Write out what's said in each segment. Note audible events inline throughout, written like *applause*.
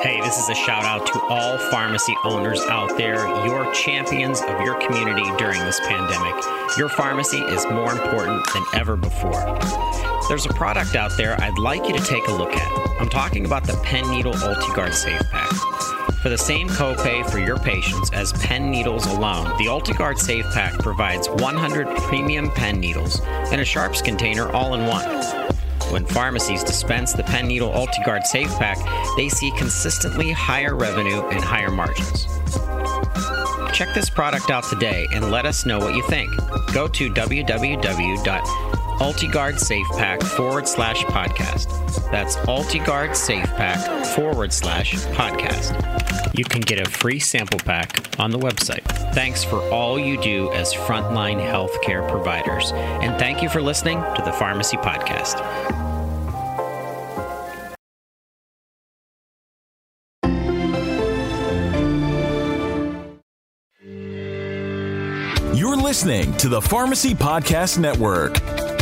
Hey, this is a shout out to all pharmacy owners out there. You're champions of your community during this pandemic. Your pharmacy is more important than ever before. There's a product out there I'd like you to take a look at. I'm talking about the Pen Needle UltiGuard Safe Pack. For the same copay for your patients as pen needles alone, the UltiGuard Safe Pack provides 100 premium pen needles and a sharps container all in one. When pharmacies dispense the Pen Needle UltiGuard Safe Pack, they see consistently higher revenue and higher margins. Check this product out today and let us know what you think. Go to www.ultiguardsafepack forward slash podcast. That's UltiGuard Safe Pack forward slash podcast. You can get a free sample pack on the website. Thanks for all you do as frontline healthcare providers. And thank you for listening to the Pharmacy Podcast. You're listening to the Pharmacy Podcast Network.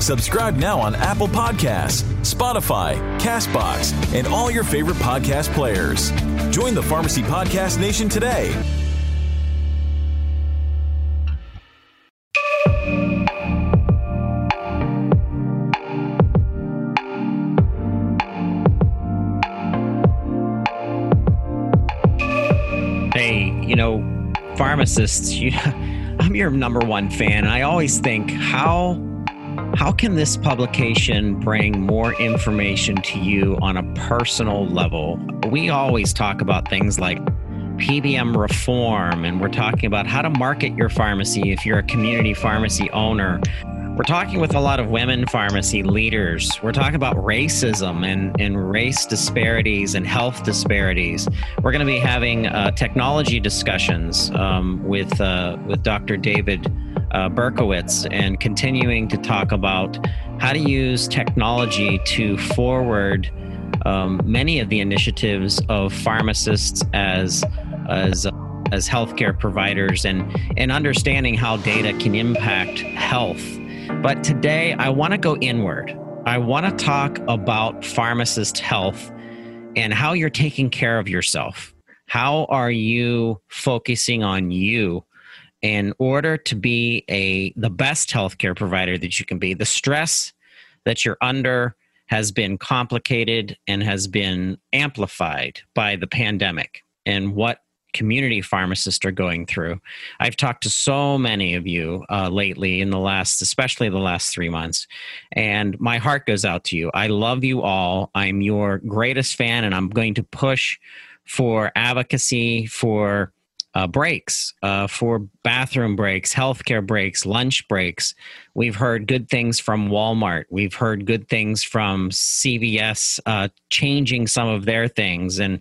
Subscribe now on Apple Podcasts, Spotify, Castbox, and all your favorite podcast players. Join the Pharmacy Podcast Nation today. Hey, you know, pharmacists, you, *laughs* I'm your number one fan. And I always think, how how can this publication bring more information to you on a personal level? We always talk about things like PBM reform, and we're talking about how to market your pharmacy if you're a community pharmacy owner. We're talking with a lot of women pharmacy leaders. We're talking about racism and, and race disparities and health disparities. We're going to be having uh, technology discussions um, with, uh, with Dr. David uh, Berkowitz and continuing to talk about how to use technology to forward um, many of the initiatives of pharmacists as as as healthcare providers and and understanding how data can impact health. But today I want to go inward. I want to talk about pharmacist health and how you're taking care of yourself. How are you focusing on you in order to be a the best healthcare provider that you can be the stress that you're under has been complicated and has been amplified by the pandemic and what community pharmacists are going through i've talked to so many of you uh, lately in the last especially the last three months and my heart goes out to you i love you all i'm your greatest fan and i'm going to push for advocacy for uh, breaks uh, for bathroom breaks, healthcare breaks, lunch breaks. We've heard good things from Walmart. We've heard good things from CVS uh, changing some of their things. And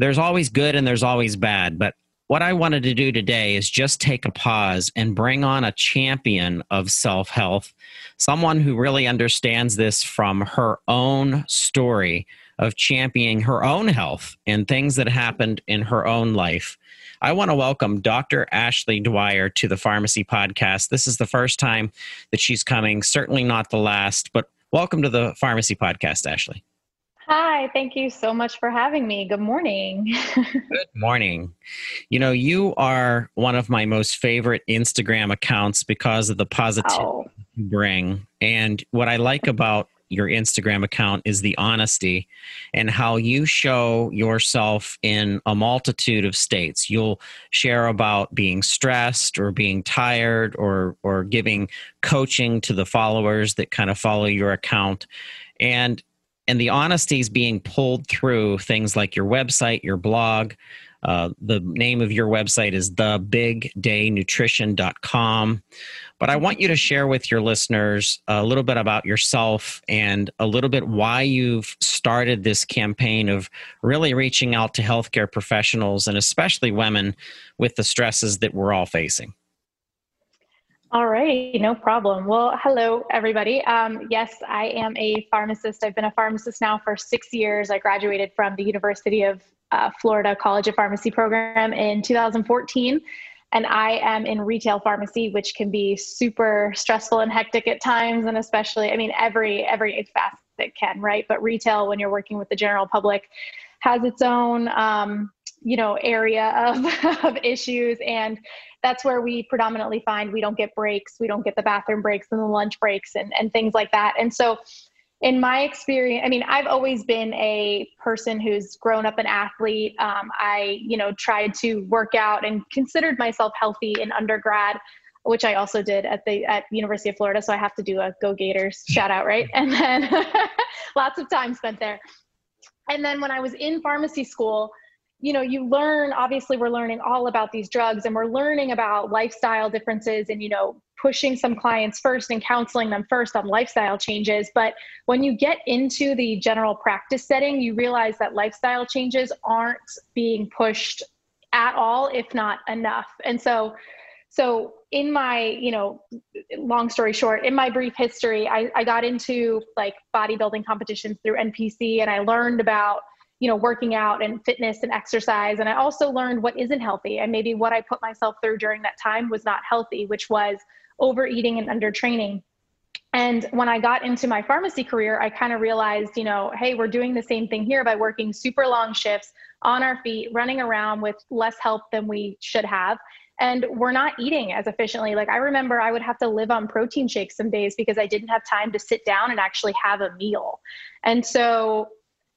there's always good and there's always bad. But what I wanted to do today is just take a pause and bring on a champion of self health, someone who really understands this from her own story of championing her own health and things that happened in her own life. I want to welcome Dr. Ashley Dwyer to the Pharmacy Podcast. This is the first time that she's coming, certainly not the last, but welcome to the Pharmacy Podcast, Ashley. Hi, thank you so much for having me. Good morning. *laughs* Good morning. You know, you are one of my most favorite Instagram accounts because of the positivity oh. you bring. And what I like *laughs* about your Instagram account is the honesty and how you show yourself in a multitude of states. You'll share about being stressed or being tired or or giving coaching to the followers that kind of follow your account. And and the honesty is being pulled through things like your website, your blog, uh, the name of your website is thebigdaynutrition.com. But I want you to share with your listeners a little bit about yourself and a little bit why you've started this campaign of really reaching out to healthcare professionals and especially women with the stresses that we're all facing. All right, no problem. Well, hello, everybody. Um, yes, I am a pharmacist. I've been a pharmacist now for six years. I graduated from the University of uh, Florida College of Pharmacy program in 2014. And I am in retail pharmacy, which can be super stressful and hectic at times, and especially, I mean, every every facet can, right? But retail, when you're working with the general public, has its own um, you know area of, *laughs* of issues and that's where we predominantly find we don't get breaks we don't get the bathroom breaks and the lunch breaks and, and things like that. And so in my experience i mean i've always been a person who's grown up an athlete. Um, i you know tried to work out and considered myself healthy in undergrad which i also did at the at university of florida. So i have to do a go gators *laughs* shout out right? And then *laughs* lots of time spent there. And then when i was in pharmacy school you know you learn obviously we're learning all about these drugs and we're learning about lifestyle differences and you know pushing some clients first and counseling them first on lifestyle changes. But when you get into the general practice setting you realize that lifestyle changes aren't being pushed at all if not enough. And so so in my you know long story short in my brief history I, I got into like bodybuilding competitions through npc and i learned about you know working out and fitness and exercise. And i also learned what isn't healthy. And maybe what i put myself through during that time was not healthy which was overeating and undertraining. And when i got into my pharmacy career i kind of realized you know hey we're doing the same thing here by working super long shifts on our feet running around with less help than we should have. And we're not eating as efficiently. Like i remember i would have to live on protein shakes some days because i didn't have time to sit down and actually have a meal. And so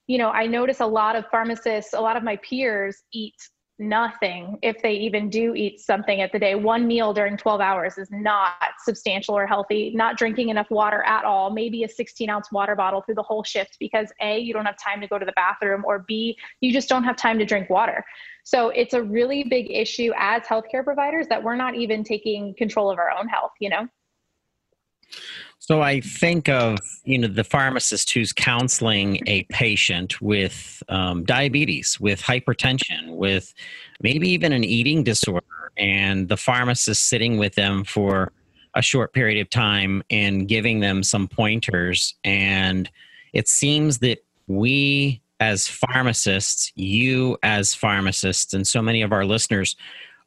you know, I notice a lot of pharmacists, a lot of my peers eat nothing if they even do eat something at the day. One meal during 12 hours is not substantial or healthy. Not drinking enough water at all, maybe a 16 ounce water bottle through the whole shift because A, you don't have time to go to the bathroom, or B, you just don't have time to drink water. So it's a really big issue as healthcare providers that we're not even taking control of our own health, you know? So I think of you know the pharmacist who's counseling a patient with um, diabetes, with hypertension, with maybe even an eating disorder, and the pharmacist sitting with them for a short period of time and giving them some pointers. And it seems that we as pharmacists, you as pharmacists, and so many of our listeners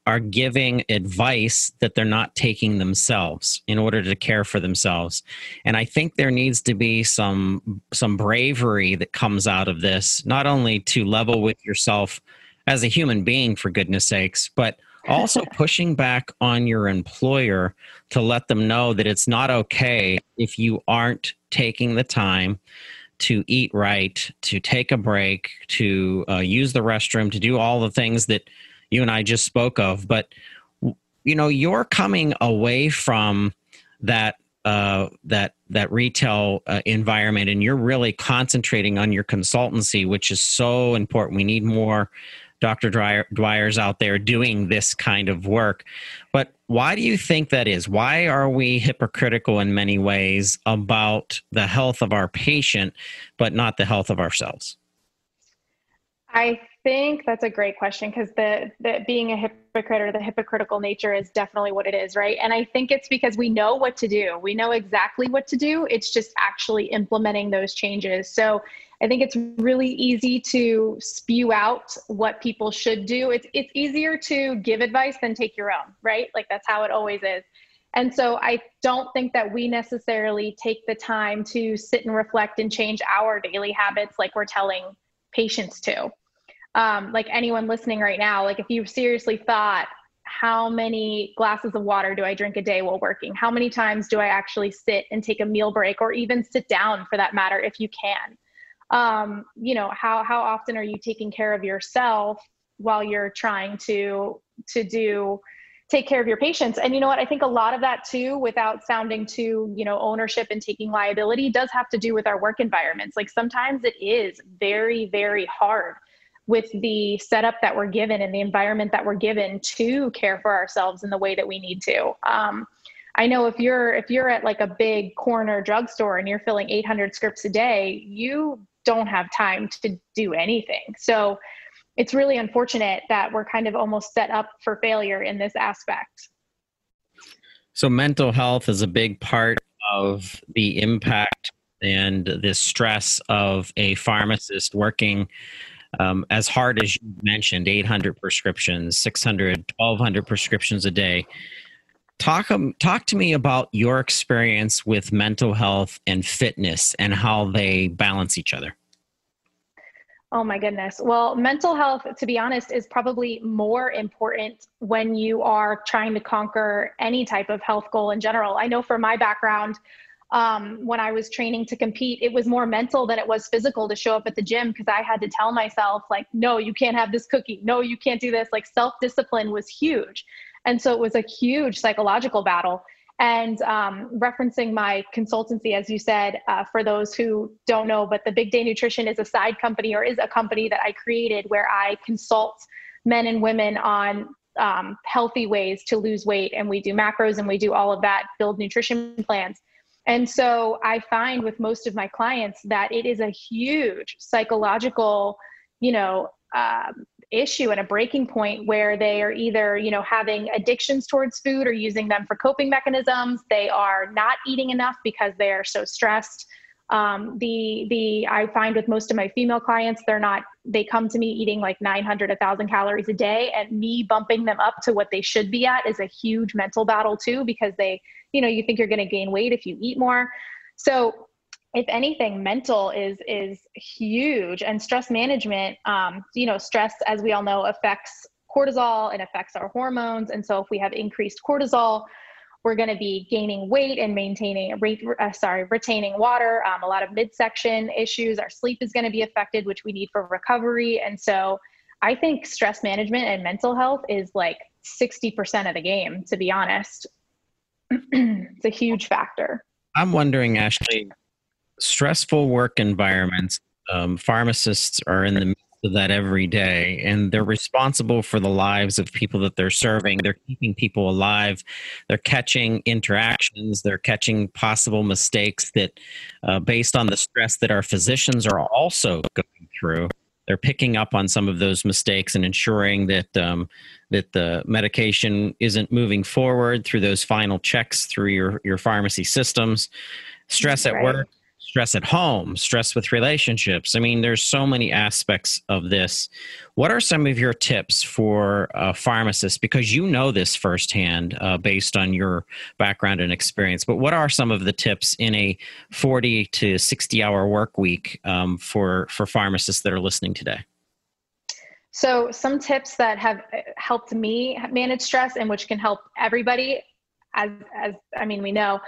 are giving advice that they're not taking themselves in order to care for themselves. And i think there needs to be some some bravery that comes out of this not only to level with yourself as a human being for goodness sakes but also *laughs* pushing back on your employer to let them know that it's not okay if you aren't taking the time to eat right to take a break to uh, use the restroom to do all the things that you and I just spoke of. But you know, you're coming away from that uh, that that retail uh, environment, and you're really concentrating on your consultancy, which is so important. We need more Dr. Dwyer, Dwyers out there doing this kind of work. But why do you think that is? Why are we hypocritical in many ways about the health of our patient, but not the health of ourselves? I think that's a great question because the, the being a hypocrite or the hypocritical nature is definitely what it is, right? And I think it's because we know what to do. We know exactly what to do. It's just actually implementing those changes. So I think it's really easy to spew out what people should do. It's it's easier to give advice than take your own, right? Like that's how it always is. And so I don't think that we necessarily take the time to sit and reflect and change our daily habits like we're telling patients to um, like anyone listening right now, like if you seriously thought, how many glasses of water do I drink a day while working? How many times do I actually sit and take a meal break or even sit down for that matter if you can? Um, you know, how how often are you taking care of yourself while you're trying to to do take care of your patients and you know what i think a lot of that too without sounding too you know ownership and taking liability does have to do with our work environments like sometimes it is very very hard with the setup that we're given and the environment that we're given to care for ourselves in the way that we need to. Um, I know if you're if you're at like a big corner drugstore and you're filling 800 scripts a day, you don't have time to do anything. So it's really unfortunate that we're kind of almost set up for failure in this aspect. So, mental health is a big part of the impact and the stress of a pharmacist working um, as hard as you mentioned 800 prescriptions 600 1200 prescriptions a day talk um, talk to me about your experience with mental health and fitness and how they balance each other Oh my goodness. Well, mental health, to be honest, is probably more important when you are trying to conquer any type of health goal in general. I know for my background, um, when I was training to compete, it was more mental than it was physical to show up at the gym because I had to tell myself, like, no, you can't have this cookie. No, you can't do this. Like, self discipline was huge. And so it was a huge psychological battle. And um, referencing my consultancy, as you said, uh, for those who don't know, but the Big Day Nutrition is a side company or is a company that I created where I consult men and women on um, healthy ways to lose weight. And we do macros and we do all of that, build nutrition plans. And so I find with most of my clients that it is a huge psychological, you know, um, issue and a breaking point where they are either you know having addictions towards food or using them for coping mechanisms. They are not eating enough because they are so stressed um, the the i find with most of my female clients they're not they come to me eating like 900 1000 calories a day and me bumping them up to what they should be at is a huge mental battle too because they you know you think you're going to gain weight if you eat more. So if anything mental is is huge and stress management um, you know stress as we all know affects cortisol and affects our hormones and so if we have increased cortisol we're going to be gaining weight and maintaining uh, sorry retaining water um, a lot of midsection issues our sleep is going to be affected which we need for recovery. And so i think stress management and mental health is like 60% of the game to be honest. *clears throat* It's a huge factor. I'm wondering ashley stressful work environments, um, pharmacists are in the that every day, and they're responsible for the lives of people that they're serving. They're keeping people alive. They're catching interactions. They're catching possible mistakes that, uh, based on the stress that our physicians are also going through, they're picking up on some of those mistakes and ensuring that um, that the medication isn't moving forward through those final checks through your your pharmacy systems. Stress at right. work stress at home, stress with relationships. I mean, there's so many aspects of this. What are some of your tips for a pharmacist? Because you know this firsthand uh, based on your background and experience, but what are some of the tips in a 40 to 60 hour work week um, for, for pharmacists that are listening today? So, some tips that have uh, helped me manage stress and which can help everybody, as, as I mean, we know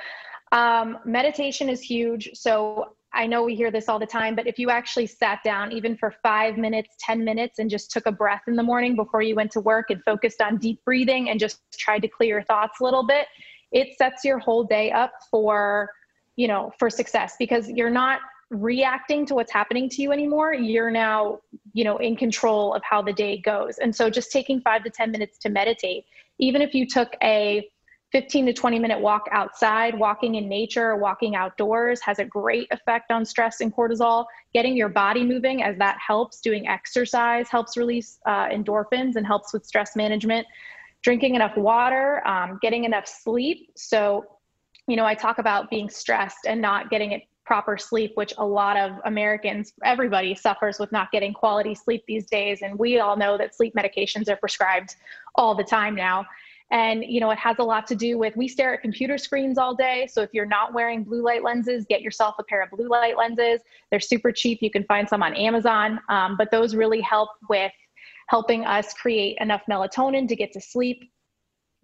um, meditation is huge. So I know we hear this all the time, but if you actually sat down, even for five minutes, 10 minutes, and just took a breath in the morning before you went to work and focused on deep breathing and just tried to clear your thoughts a little bit, it sets your whole day up for, you know, for success because you're not reacting to what's happening to you anymore. You're now, you know, in control of how the day goes. And so just taking five to 10 minutes to meditate, even if you took a 15 to 20 minute walk outside, walking in nature, walking outdoors has a great effect on stress and cortisol. Getting your body moving, as that helps, doing exercise helps release uh, endorphins and helps with stress management. Drinking enough water, um, getting enough sleep. So, you know, I talk about being stressed and not getting it proper sleep, which a lot of Americans, everybody suffers with not getting quality sleep these days. And we all know that sleep medications are prescribed all the time now. And, you know, it has a lot to do with we stare at computer screens all day. So if you're not wearing blue light lenses, get yourself a pair of blue light lenses. They're super cheap. You can find some on Amazon. Um, but those really help with helping us create enough melatonin to get to sleep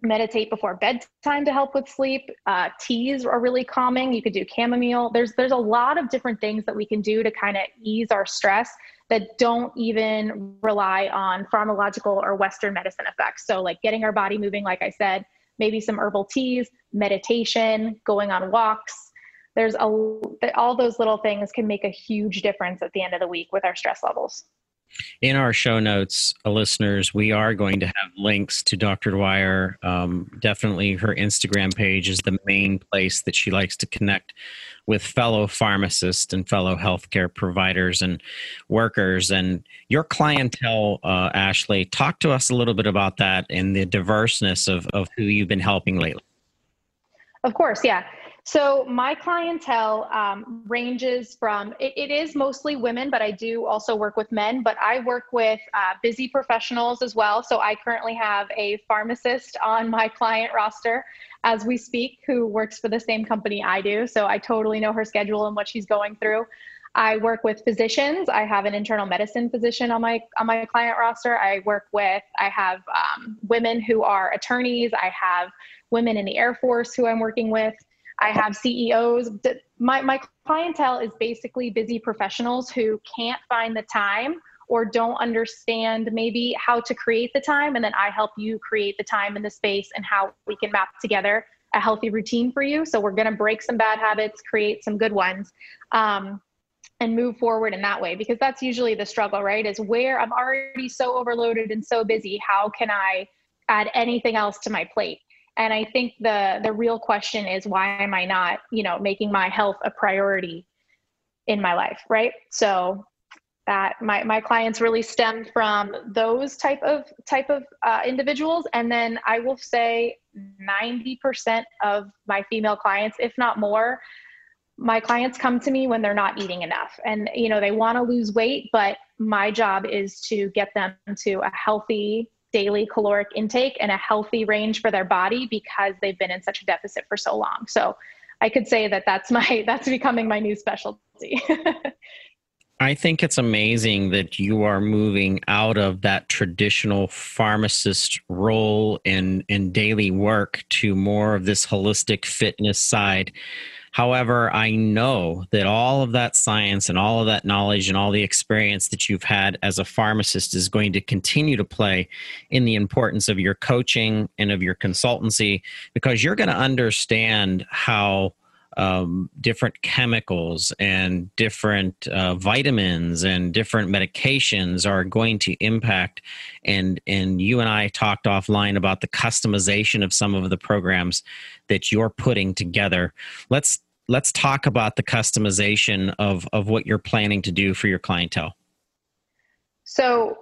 meditate before bedtime to help with sleep. Uh, teas are really calming. You could do chamomile. There's there's a lot of different things that we can do to kind of ease our stress that don't even rely on pharmacological or Western medicine effects. So, like getting our body moving, like I said, maybe some herbal teas, meditation, going on walks. There's a all those little things can make a huge difference at the end of the week with our stress levels. In our show notes, uh, listeners, we are going to have links to Dr. Dwyer. Um, definitely, her Instagram page is the main place that she likes to connect with fellow pharmacists and fellow healthcare providers and workers. And your clientele, uh, Ashley, talk to us a little bit about that and the diverseness of, of who you've been helping lately. Of course, yeah. So my clientele um, ranges from it, it is mostly women, but I do also work with men. But I work with uh, busy professionals as well. So I currently have a pharmacist on my client roster as we speak who works for the same company I do. So I totally know her schedule and what she's going through. I work with physicians. I have an internal medicine physician on my on my client roster. I work with. I have um, women who are attorneys. I have women in the Air Force who I'm working with. I have CEOs. My, my clientele is basically busy professionals who can't find the time or don't understand maybe how to create the time. And then I help you create the time and the space and how we can map together a healthy routine for you. So we're going to break some bad habits, create some good ones. Um, and move forward in that way because that's usually the struggle right is where i'm already so overloaded and so busy how can i add anything else to my plate and i think the the real question is why am i not you know making my health a priority in my life right? So that my, my clients really stemmed from those type of type of uh, individuals. And then i will say 90% of my female clients if not more my clients come to me when they're not eating enough. And you know they want to lose weight but my job is to get them to a healthy daily caloric intake and a healthy range for their body because they've been in such a deficit for so long. So I could say that that's my *laughs* that's becoming my new specialty. I think it's amazing that you are moving out of that traditional pharmacist role in in daily work to more of this holistic fitness side. However, I know that all of that science and all of that knowledge and all the experience that you've had as a pharmacist is going to continue to play in the importance of your coaching and of your consultancy because you're going to understand how um, different chemicals and different uh, vitamins and different medications are going to impact. And and you and I talked offline about the customization of some of the programs that you're putting together. Let's let's talk about the customization of of what you're planning to do for your clientele. So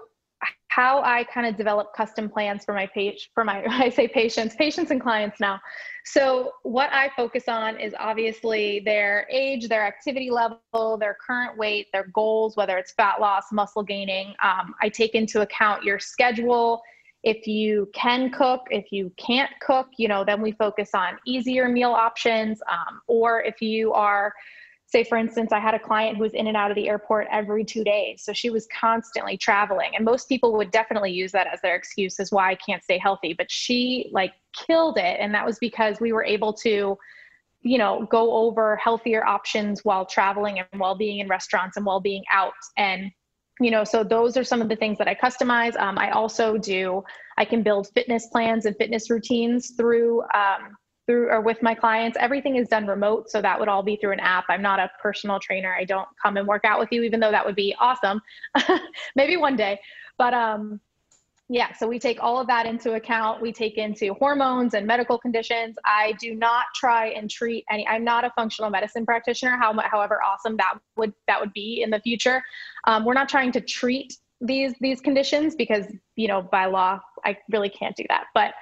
how i kind of develop custom plans for my page for my *laughs* i say patients patients and clients now. So what i focus on is obviously their age their activity level their current weight their goals whether it's fat loss muscle gaining um, i take into account your schedule if you can cook, if you can't cook, you know, then we focus on easier meal options. Um, or if you are, say, for instance, I had a client who was in and out of the airport every two days. So she was constantly traveling. And most people would definitely use that as their excuse as why I can't stay healthy. But she like killed it. And that was because we were able to you know go over healthier options while traveling and while being in restaurants and while being out and you know so those are some of the things that i customize. Um, i also do i can build fitness plans and fitness routines through um, through or with my clients. Everything is done remote so that would all be through an app. I'm not a personal trainer. I don't come and work out with you even though that would be awesome. *laughs* Maybe one day. But um yeah, so we take all of that into account. We take into hormones and medical conditions. I do not try and treat any. I'm not a functional medicine practitioner. How, however awesome that would that would be in the future. Um, we're not trying to treat these these conditions because you know by law I really can't do that. But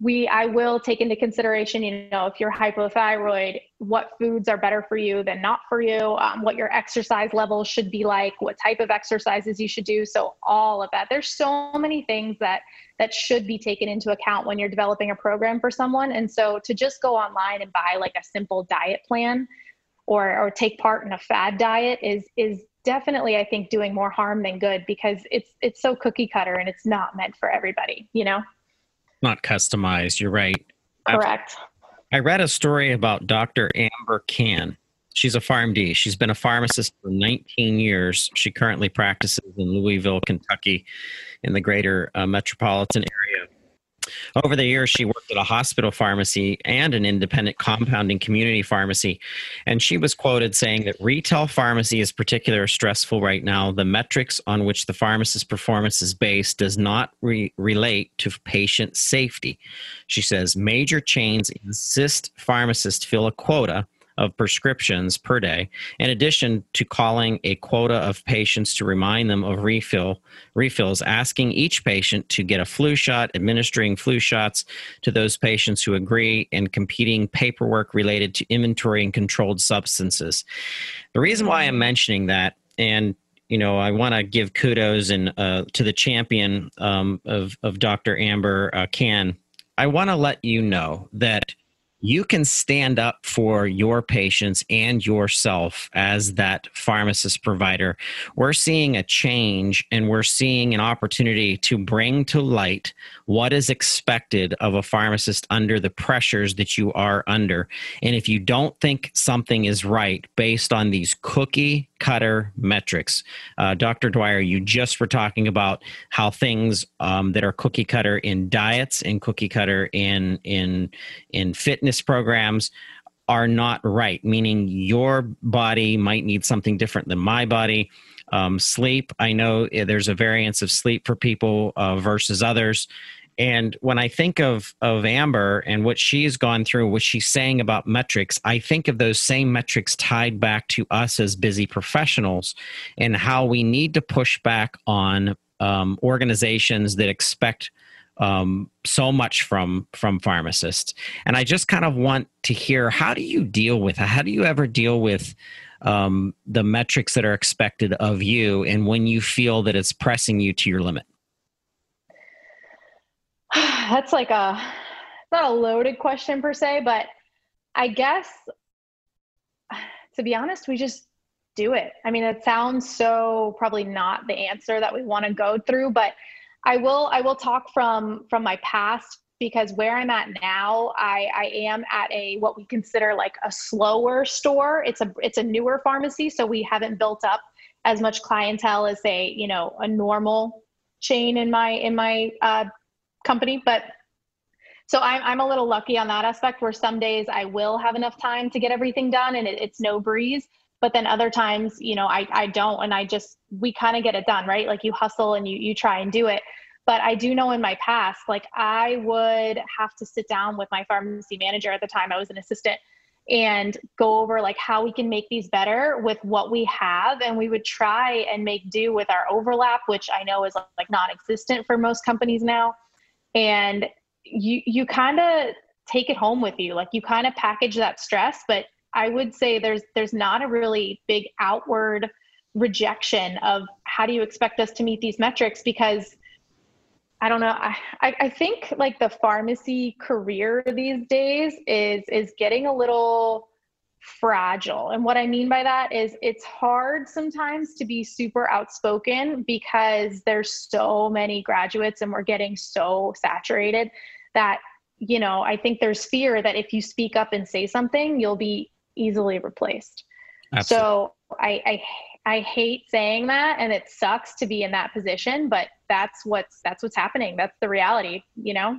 we i will take into consideration you know if you're hypothyroid what foods are better for you than not for you um, what your exercise levels should be like what type of exercises you should do. So all of that. There's so many things that that should be taken into account when you're developing a program for someone. And so to just go online and buy like a simple diet plan or or take part in a fad diet is is definitely i think doing more harm than good because it's it's so cookie cutter and it's not meant for everybody you know not customized. You're right. Correct. I read a story about Dr. Amber Can. She's a PharmD. She's been a pharmacist for 19 years. She currently practices in Louisville, Kentucky, in the greater uh, metropolitan area. Over the years, she worked at a hospital pharmacy and an independent compounding community pharmacy. And she was quoted saying that retail pharmacy is particularly stressful right now. The metrics on which the pharmacist's performance is based does not re- relate to patient safety. She says major chains insist pharmacists fill a quota of prescriptions per day, in addition to calling a quota of patients to remind them of refill refills, asking each patient to get a flu shot, administering flu shots to those patients who agree, and competing paperwork related to inventory and controlled substances. The reason why I'm mentioning that, and you know, I want to give kudos and uh, to the champion um, of of Dr. Amber uh, Can. I want to let you know that you can stand up for your patients and yourself as that pharmacist provider. We're seeing a change and we're seeing an opportunity to bring to light what is expected of a pharmacist under the pressures that you are under. And if you don't think something is right based on these cookie cutter metrics. Uh, Dr. Dwyer, you just were talking about how things um, that are cookie cutter in diets and cookie cutter in in in fitness programs are not right. Meaning your body might need something different than my body. Um, sleep, I know eh, there's a variance of sleep for people uh, versus others. And when I think of of Amber and what she's gone through, what she's saying about metrics, I think of those same metrics tied back to us as busy professionals and how we need to push back on um, organizations that expect um, so much from from pharmacists. And I just kind of want to hear how do you deal with how do you ever deal with um, the metrics that are expected of you, and when you feel that it's pressing you to your limit. *sighs* that's like a not a loaded question per se, but I guess to be honest, we just do it. I mean, it sounds so probably not the answer that we want to go through, but I will I will talk from from my past because where I'm at now, I, I am at a what we consider like a slower store. It's a it's a newer pharmacy, so we haven't built up as much clientele as a you know a normal chain in my in my uh, company. But so I'm, I'm a little lucky on that aspect where some days I will have enough time to get everything done and it, it's no breeze. But then other times, you know, I, I don't and I just, we kind of get it done, right? Like you hustle and you, you try and do it. But I do know in my past, like I would have to sit down with my pharmacy manager at the time, I was an assistant and go over like how we can make these better with what we have and we would try and make do with our overlap which i know is like non-existent for most companies now and you you kind of take it home with you like you kind of package that stress but i would say there's there's not a really big outward rejection of how do you expect us to meet these metrics because i don't know i i think like the pharmacy career these days is is getting a little fragile. And what I mean by that is it's hard sometimes to be super outspoken because there's so many graduates and we're getting so saturated that you know, I think there's fear that if you speak up and say something, you'll be easily replaced. Absolutely. So I, I I hate saying that and it sucks to be in that position, but that's what's that's what's happening. That's the reality, you know?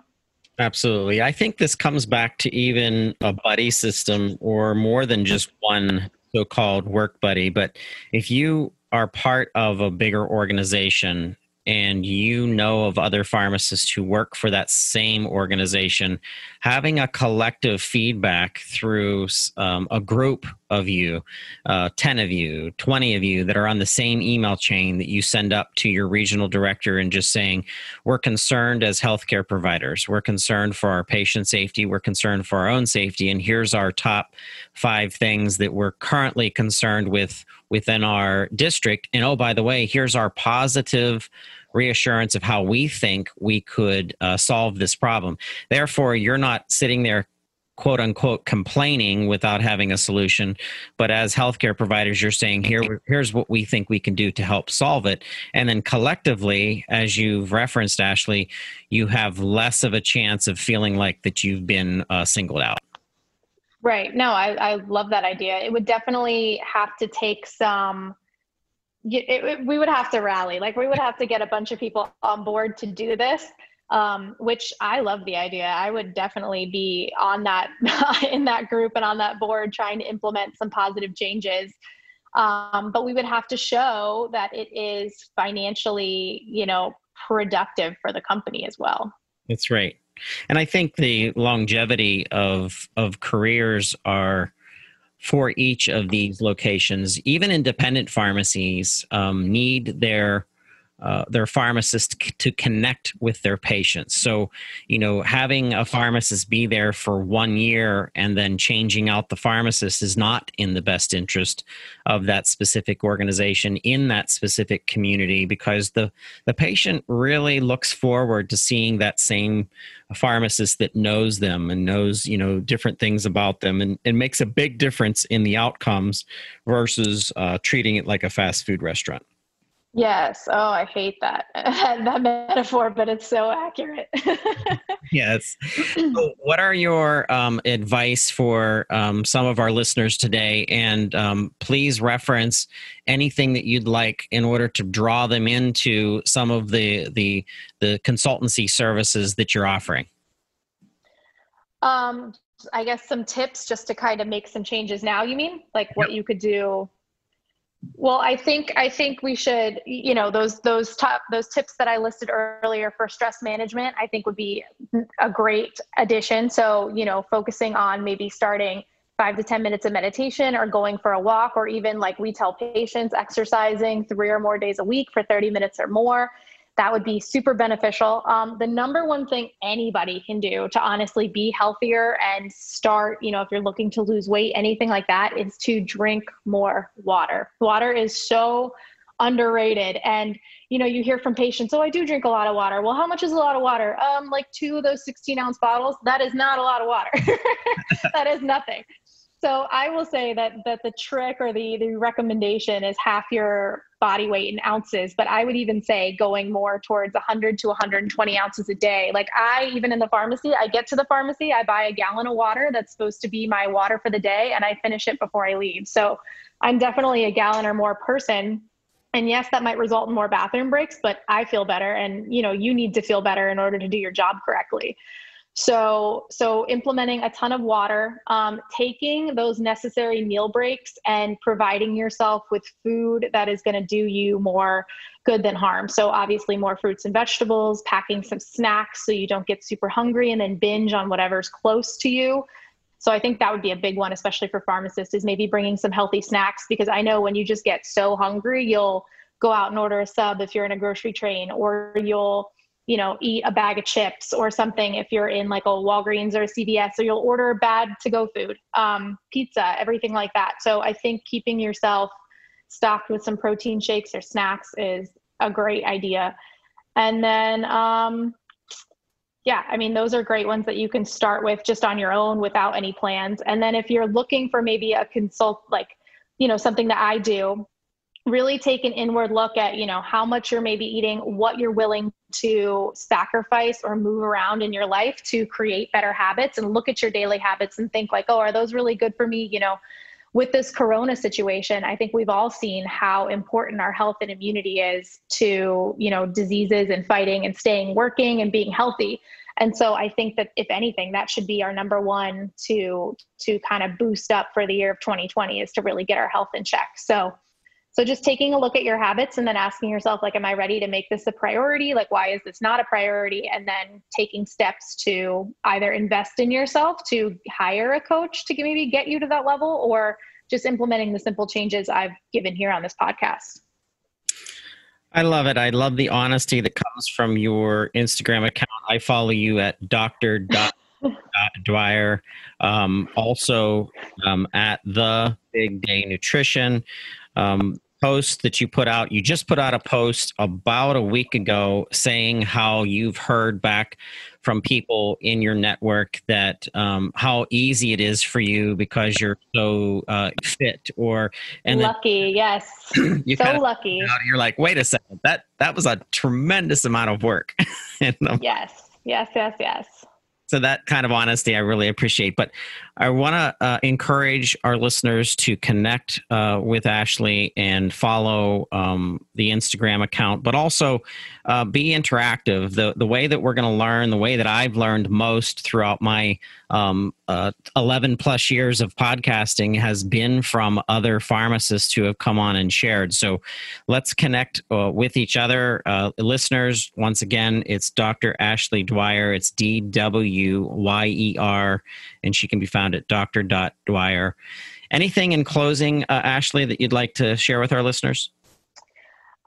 Absolutely. I think this comes back to even a buddy system or more than just one so called work buddy. But if you are part of a bigger organization and you know of other pharmacists who work for that same organization, having a collective feedback through um, a group of you, uh, 10 of you, 20 of you that are on the same email chain that you send up to your regional director and just saying, We're concerned as healthcare providers. We're concerned for our patient safety. We're concerned for our own safety. And here's our top five things that we're currently concerned with within our district. And oh, by the way, here's our positive reassurance of how we think we could uh, solve this problem. Therefore, you're not sitting there quote unquote complaining without having a solution. But as healthcare providers you're saying here here's what we think we can do to help solve it. And then collectively as you've referenced ashley you have less of a chance of feeling like that you've been uh, singled out. Right. No I, I love that idea. It would definitely have to take some it, it, we would have to rally. Like we would have to get a bunch of people on board to do this um, which i love the idea. I would definitely be on that *laughs* in that group and on that board trying to implement some positive changes. Um, but we would have to show that it is financially you know productive for the company as well. That's right. And i think the longevity of of careers are for each of these locations. Even independent pharmacies um, need their uh, their pharmacist to connect with their patients. So, you know, having a pharmacist be there for one year and then changing out the pharmacist is not in the best interest of that specific organization in that specific community because the the patient really looks forward to seeing that same pharmacist that knows them and knows you know different things about them and it makes a big difference in the outcomes versus uh, treating it like a fast food restaurant Yes. Oh, I hate that *laughs* that metaphor, but it's so accurate. *laughs* yes. So what are your um, advice for um, some of our listeners today? And um, please reference anything that you'd like in order to draw them into some of the the the consultancy services that you're offering. Um, I guess some tips just to kind of make some changes now. You mean like what yep. you could do well, I think I think we should, you know, those those top those tips that I listed earlier for stress management, I think would be a great addition. So, you know, focusing on maybe starting five to 10 minutes of meditation or going for a walk, or even like we tell patients, exercising three or more days a week for 30 minutes or more that would be super beneficial. Um, the number one thing anybody can do to honestly be healthier and start, you know, if you're looking to lose weight, anything like that, is to drink more water. Water is so underrated. And, you know, you hear from patients, oh, I do drink a lot of water. Well, how much is a lot of water? Um, like two of those 16 ounce bottles. That is not a lot of water. *laughs* that is nothing. So I will say that that the trick or the the recommendation is half your body weight in ounces, but I would even say going more towards 100 to 120 ounces a day. Like I even in the pharmacy, I get to the pharmacy, I buy a gallon of water that's supposed to be my water for the day and I finish it before I leave. So I'm definitely a gallon or more person. And yes, that might result in more bathroom breaks, but I feel better and you know, you need to feel better in order to do your job correctly. So, so implementing a ton of water, um, taking those necessary meal breaks, and providing yourself with food that is going to do you more good than harm. So, obviously, more fruits and vegetables, packing some snacks so you don't get super hungry and then binge on whatever's close to you. So, I think that would be a big one, especially for pharmacists, is maybe bringing some healthy snacks because I know when you just get so hungry, you'll go out and order a sub if you're in a grocery train, or you'll you know, eat a bag of chips or something if you're in like a Walgreens or a CVS, or you'll order bad to go food, um, pizza, everything like that. So I think keeping yourself stocked with some protein shakes or snacks is a great idea. And then, um, yeah, I mean, those are great ones that you can start with just on your own without any plans. And then if you're looking for maybe a consult, like, you know, something that I do, really take an inward look at you know how much you're maybe eating what you're willing to sacrifice or move around in your life to create better habits and look at your daily habits and think like oh are those really good for me? You know with this corona situation i think we've all seen how important our health and immunity is to you know diseases and fighting and staying working and being healthy. And so i think that if anything that should be our number one to to kind of boost up for the year of 2020 is to really get our health in check. So so just taking a look at your habits and then asking yourself, like, am I ready to make this a priority? Like, why is this not a priority? And then taking steps to either invest in yourself to hire a coach to maybe get you to that level or just implementing the simple changes I've given here on this podcast. I love it. I love the honesty that comes from your Instagram account. I follow you at Dr. *laughs* Dwyer. Um, also um, at the Big Day Nutrition. Um, post that you put out. You just put out a post about a week ago saying how you've heard back from people in your network that um, how easy it is for you because you're so uh, fit or and lucky. Then, yes, *clears throat* you so lucky. You you're like, wait a second, that that was a tremendous amount of work. *laughs* and, um, yes, yes, yes, yes so that kind of honesty I really appreciate. But I want to uh, encourage our listeners to connect uh, with Ashley and follow um, the Instagram account, but also uh, be interactive. The the way that we're going to learn, the way that I've learned most throughout my um, uh, 11 plus years of podcasting has been from other pharmacists who have come on and shared. So let's connect uh, with each other. Uh, listeners, once again, it's Dr. Ashley Dwyer. It's D W Y E R, and she can be found at dr.dwyer. anything in closing, uh, Ashley, that you'd like to share with our listeners?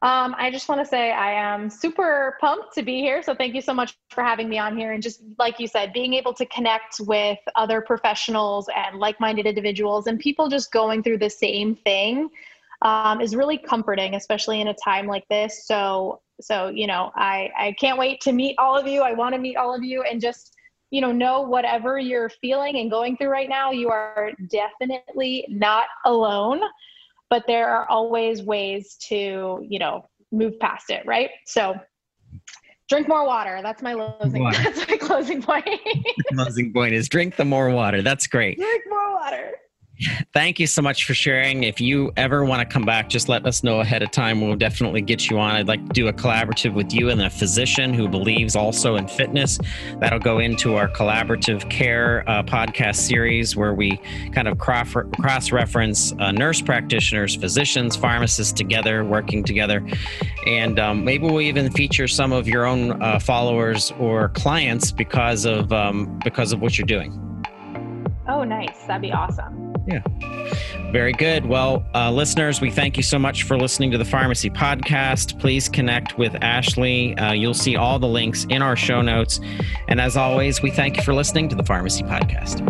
Um, I just want to say I am super pumped to be here. So thank you so much for having me on here. And just like you said, being able to connect with other professionals and like minded individuals and people just going through the same thing um, is really comforting, especially in a time like this. So, so you know, I I can't wait to meet all of you. I want to meet all of you, and just you know, know whatever you're feeling and going through right now, you are definitely not alone. But there are always ways to you know move past it, right? So. Drink more water. That's my closing. *laughs* That's my closing point. *laughs* closing point is drink the more water. That's great. Drink more water. Thank you so much for sharing. If you ever want to come back, just let us know ahead of time. We'll definitely get you on. I'd like to do a collaborative with you and a physician who believes also in fitness. That'll go into our collaborative care uh, podcast series where we kind of cross reference uh, nurse practitioners, physicians, pharmacists together, working together. And um, maybe we'll even feature some of your own uh, followers or clients because of um, because of what you're doing. Oh, nice. That'd be awesome. Yeah. Very good. Well, uh, listeners, we thank you so much for listening to the Pharmacy Podcast. Please connect with Ashley. Uh, you'll see all the links in our show notes. And as always, we thank you for listening to the Pharmacy Podcast.